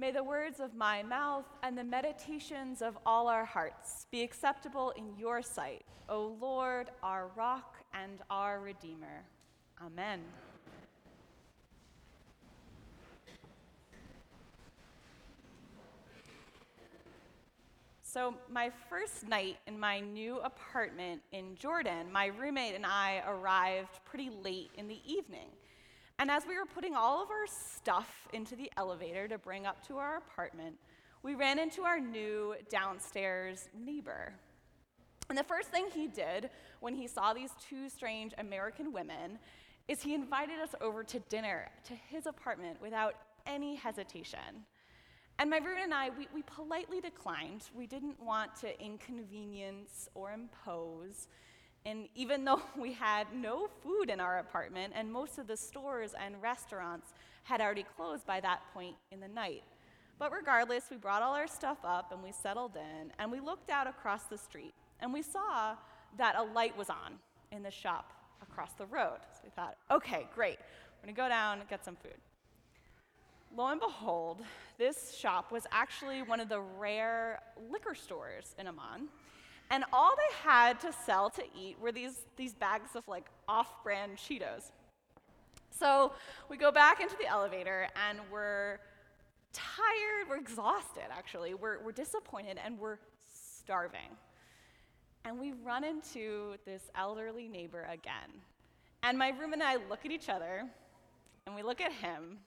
May the words of my mouth and the meditations of all our hearts be acceptable in your sight, O Lord, our rock and our Redeemer. Amen. So, my first night in my new apartment in Jordan, my roommate and I arrived pretty late in the evening. And as we were putting all of our stuff into the elevator to bring up to our apartment, we ran into our new downstairs neighbor. And the first thing he did when he saw these two strange American women is he invited us over to dinner to his apartment without any hesitation. And my roommate and I, we, we politely declined. We didn't want to inconvenience or impose. And even though we had no food in our apartment, and most of the stores and restaurants had already closed by that point in the night. But regardless, we brought all our stuff up and we settled in, and we looked out across the street, and we saw that a light was on in the shop across the road. So we thought, okay, great. We're gonna go down and get some food lo and behold, this shop was actually one of the rare liquor stores in Amman. And all they had to sell to eat were these, these bags of like off brand Cheetos. So we go back into the elevator and we're tired, we're exhausted actually, we're, we're disappointed, and we're starving. And we run into this elderly neighbor again. And my room and I look at each other, and we look at him,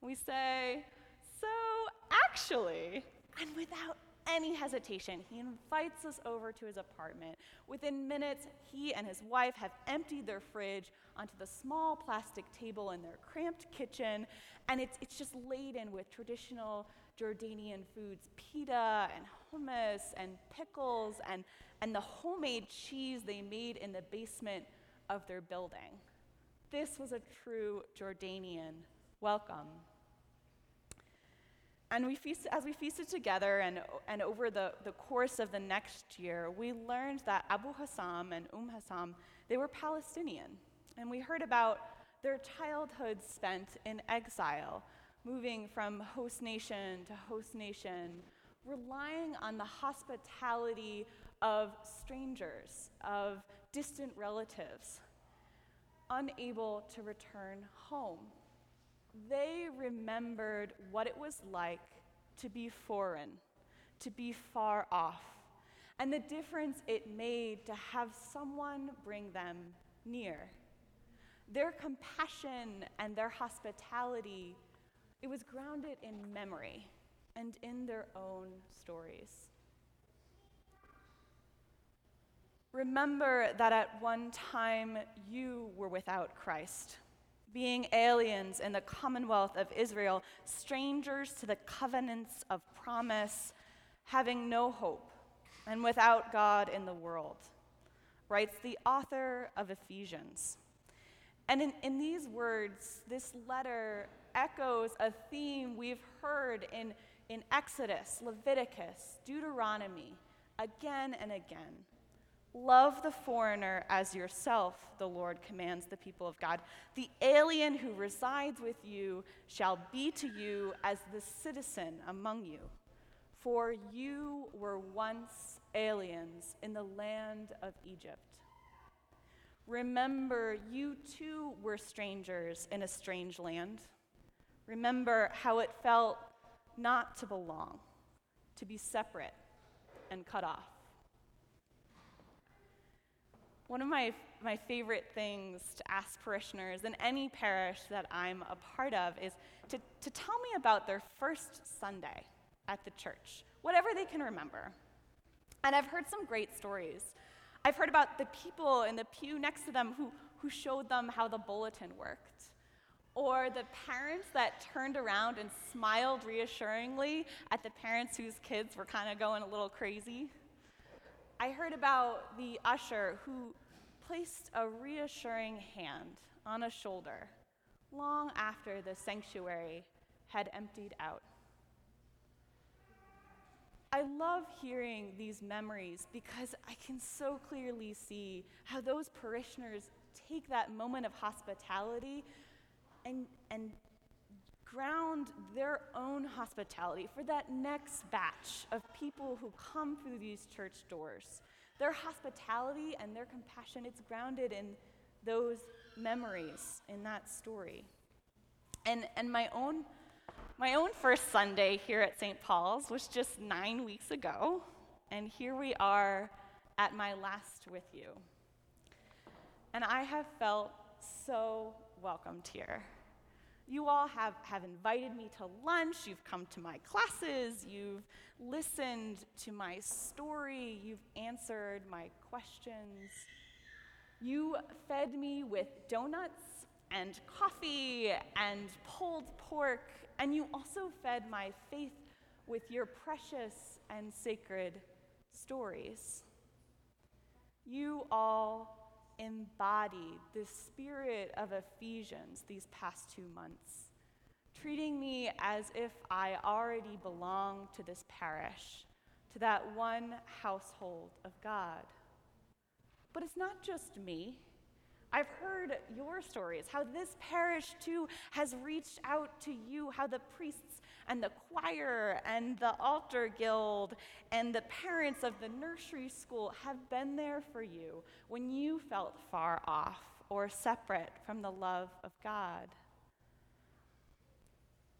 we say, So actually, and without any hesitation, he invites us over to his apartment. Within minutes, he and his wife have emptied their fridge onto the small plastic table in their cramped kitchen, and it's, it's just laden with traditional Jordanian foods pita and hummus and pickles and, and the homemade cheese they made in the basement of their building. This was a true Jordanian welcome. And we feast, as we feasted together and, and over the, the course of the next year, we learned that Abu Hassam and Umm Hassam, they were Palestinian. And we heard about their childhood spent in exile, moving from host nation to host nation, relying on the hospitality of strangers, of distant relatives, unable to return home they remembered what it was like to be foreign, to be far off, and the difference it made to have someone bring them near. Their compassion and their hospitality, it was grounded in memory and in their own stories. Remember that at one time you were without Christ being aliens in the commonwealth of Israel, strangers to the covenants of promise, having no hope, and without God in the world, writes the author of Ephesians. And in, in these words, this letter echoes a theme we've heard in, in Exodus, Leviticus, Deuteronomy, again and again. Love the foreigner as yourself, the Lord commands the people of God. The alien who resides with you shall be to you as the citizen among you. For you were once aliens in the land of Egypt. Remember, you too were strangers in a strange land. Remember how it felt not to belong, to be separate and cut off. One of my, my favorite things to ask parishioners in any parish that I'm a part of is to, to tell me about their first Sunday at the church, whatever they can remember. And I've heard some great stories. I've heard about the people in the pew next to them who, who showed them how the bulletin worked, or the parents that turned around and smiled reassuringly at the parents whose kids were kind of going a little crazy. I heard about the usher who placed a reassuring hand on a shoulder long after the sanctuary had emptied out. I love hearing these memories because I can so clearly see how those parishioners take that moment of hospitality and, and ground their own hospitality for that next batch of people who come through these church doors. Their hospitality and their compassion, it's grounded in those memories, in that story. And, and my, own, my own first Sunday here at St. Paul's was just nine weeks ago, and here we are at my last with you. And I have felt so welcomed here. You all have, have invited me to lunch, you've come to my classes, you've listened to my story, you've answered my questions. You fed me with donuts and coffee and pulled pork, and you also fed my faith with your precious and sacred stories. You all embodied the spirit of Ephesians these past two months, treating me as if I already belonged to this parish, to that one household of God. But it's not just me. I've heard your stories, how this parish too has reached out to you, how the priests and the choir and the altar guild and the parents of the nursery school have been there for you when you felt far off or separate from the love of God.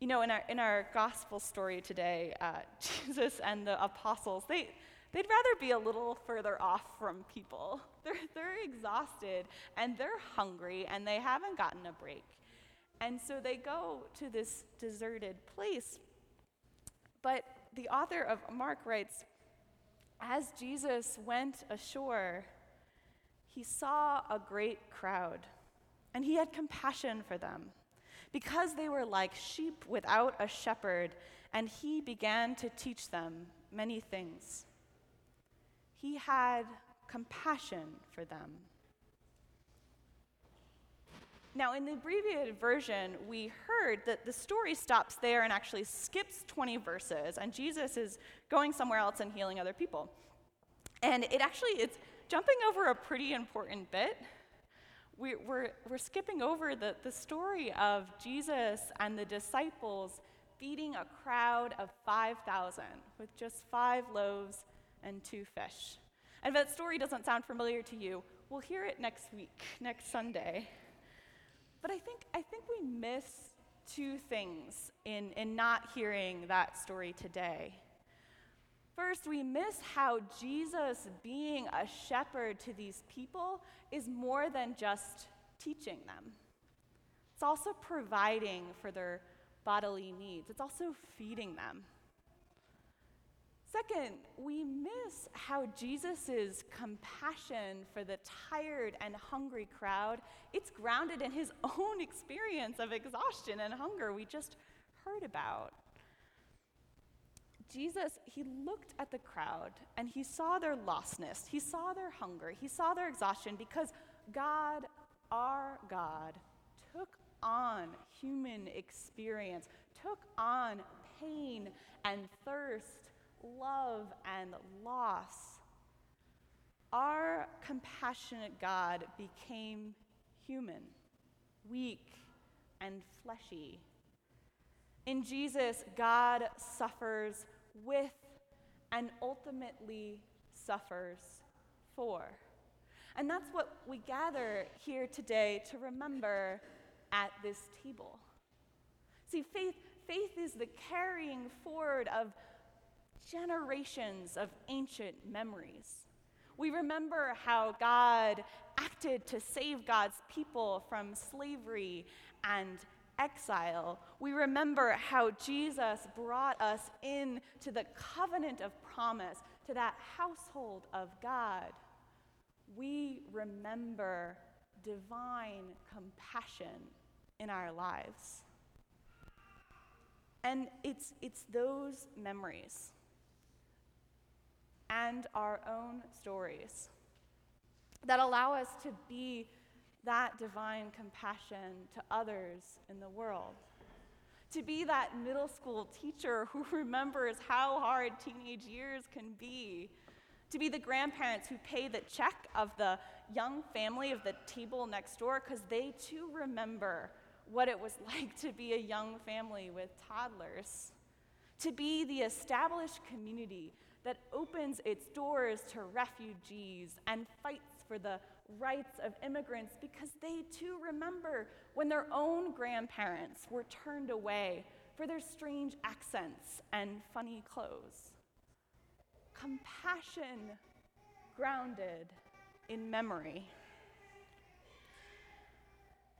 You know, in our, in our gospel story today, uh, Jesus and the apostles, they, they'd rather be a little further off from people. They're, they're exhausted and they're hungry and they haven't gotten a break. And so they go to this deserted place. But the author of Mark writes As Jesus went ashore, he saw a great crowd, and he had compassion for them, because they were like sheep without a shepherd, and he began to teach them many things. He had compassion for them. Now, in the abbreviated version, we heard that the story stops there and actually skips 20 verses, and Jesus is going somewhere else and healing other people. And it actually it's jumping over a pretty important bit. We, are we're, we're skipping over the, the story of Jesus and the disciples feeding a crowd of 5,000 with just five loaves and two fish. And if that story doesn't sound familiar to you, we'll hear it next week, next Sunday. But I think, I think we miss two things in, in not hearing that story today. First, we miss how Jesus, being a shepherd to these people, is more than just teaching them. It's also providing for their bodily needs, it's also feeding them. Second, we miss how Jesus' compassion for the tired and hungry crowd, it's grounded in his own experience of exhaustion and hunger we just heard about. Jesus, he looked at the crowd and he saw their lostness, he saw their hunger, he saw their exhaustion because God, our God, took on human experience, took on pain and thirst love, and loss, our compassionate God became human, weak, and fleshy. In Jesus, God suffers with and ultimately suffers for. And that's what we gather here today to remember at this table. See, faith, faith is the carrying forward of generations of ancient memories. We remember how God acted to save God's people from slavery and exile. We remember how Jesus brought us into the covenant of promise, to that household of God. We remember divine compassion in our lives. And it's, it's those memories and our own stories that allow us to be that divine compassion to others in the world. To be that middle school teacher who remembers how hard teenage years can be. To be the grandparents who pay the check of the young family of the table next door because they too remember what it was like to be a young family with toddlers, to be the established community that opens its doors to refugees and fights for the rights of immigrants because they too remember when their own grandparents were turned away for their strange accents and funny clothes. Compassion grounded in memory.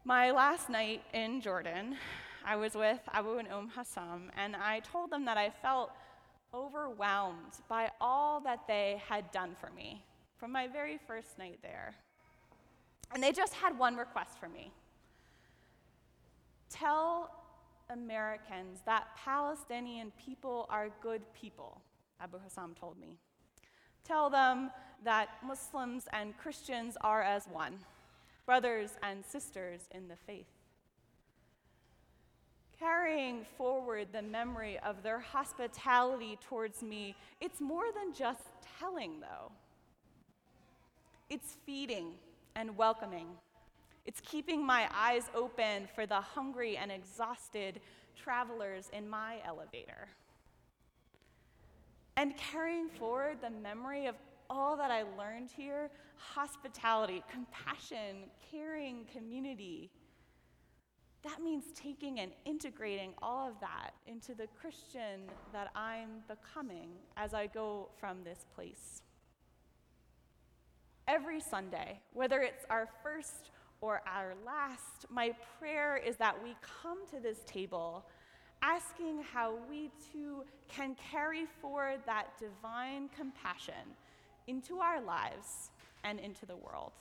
My last night in Jordan, I was with Abu and Umm Hassam, and I told them that I felt overwhelmed by all that they had done for me from my very first night there. And they just had one request for me tell Americans that Palestinian people are good people, Abu Hassam told me. Tell them that Muslims and Christians are as one, brothers and sisters in the faith. Carrying forward the memory of their hospitality towards me, it's more than just telling, though. It's feeding and welcoming. It's keeping my eyes open for the hungry and exhausted travelers in my elevator. And carrying forward the memory of all that I learned here hospitality, compassion, caring, community. That means taking and integrating all of that into the Christian that I'm becoming as I go from this place. Every Sunday, whether it's our first or our last, my prayer is that we come to this table asking how we too can carry forward that divine compassion into our lives and into the world.